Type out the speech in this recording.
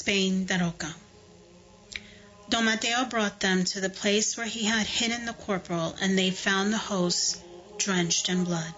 Spain Daroca. Don Mateo brought them to the place where he had hidden the corporal, and they found the host drenched in blood.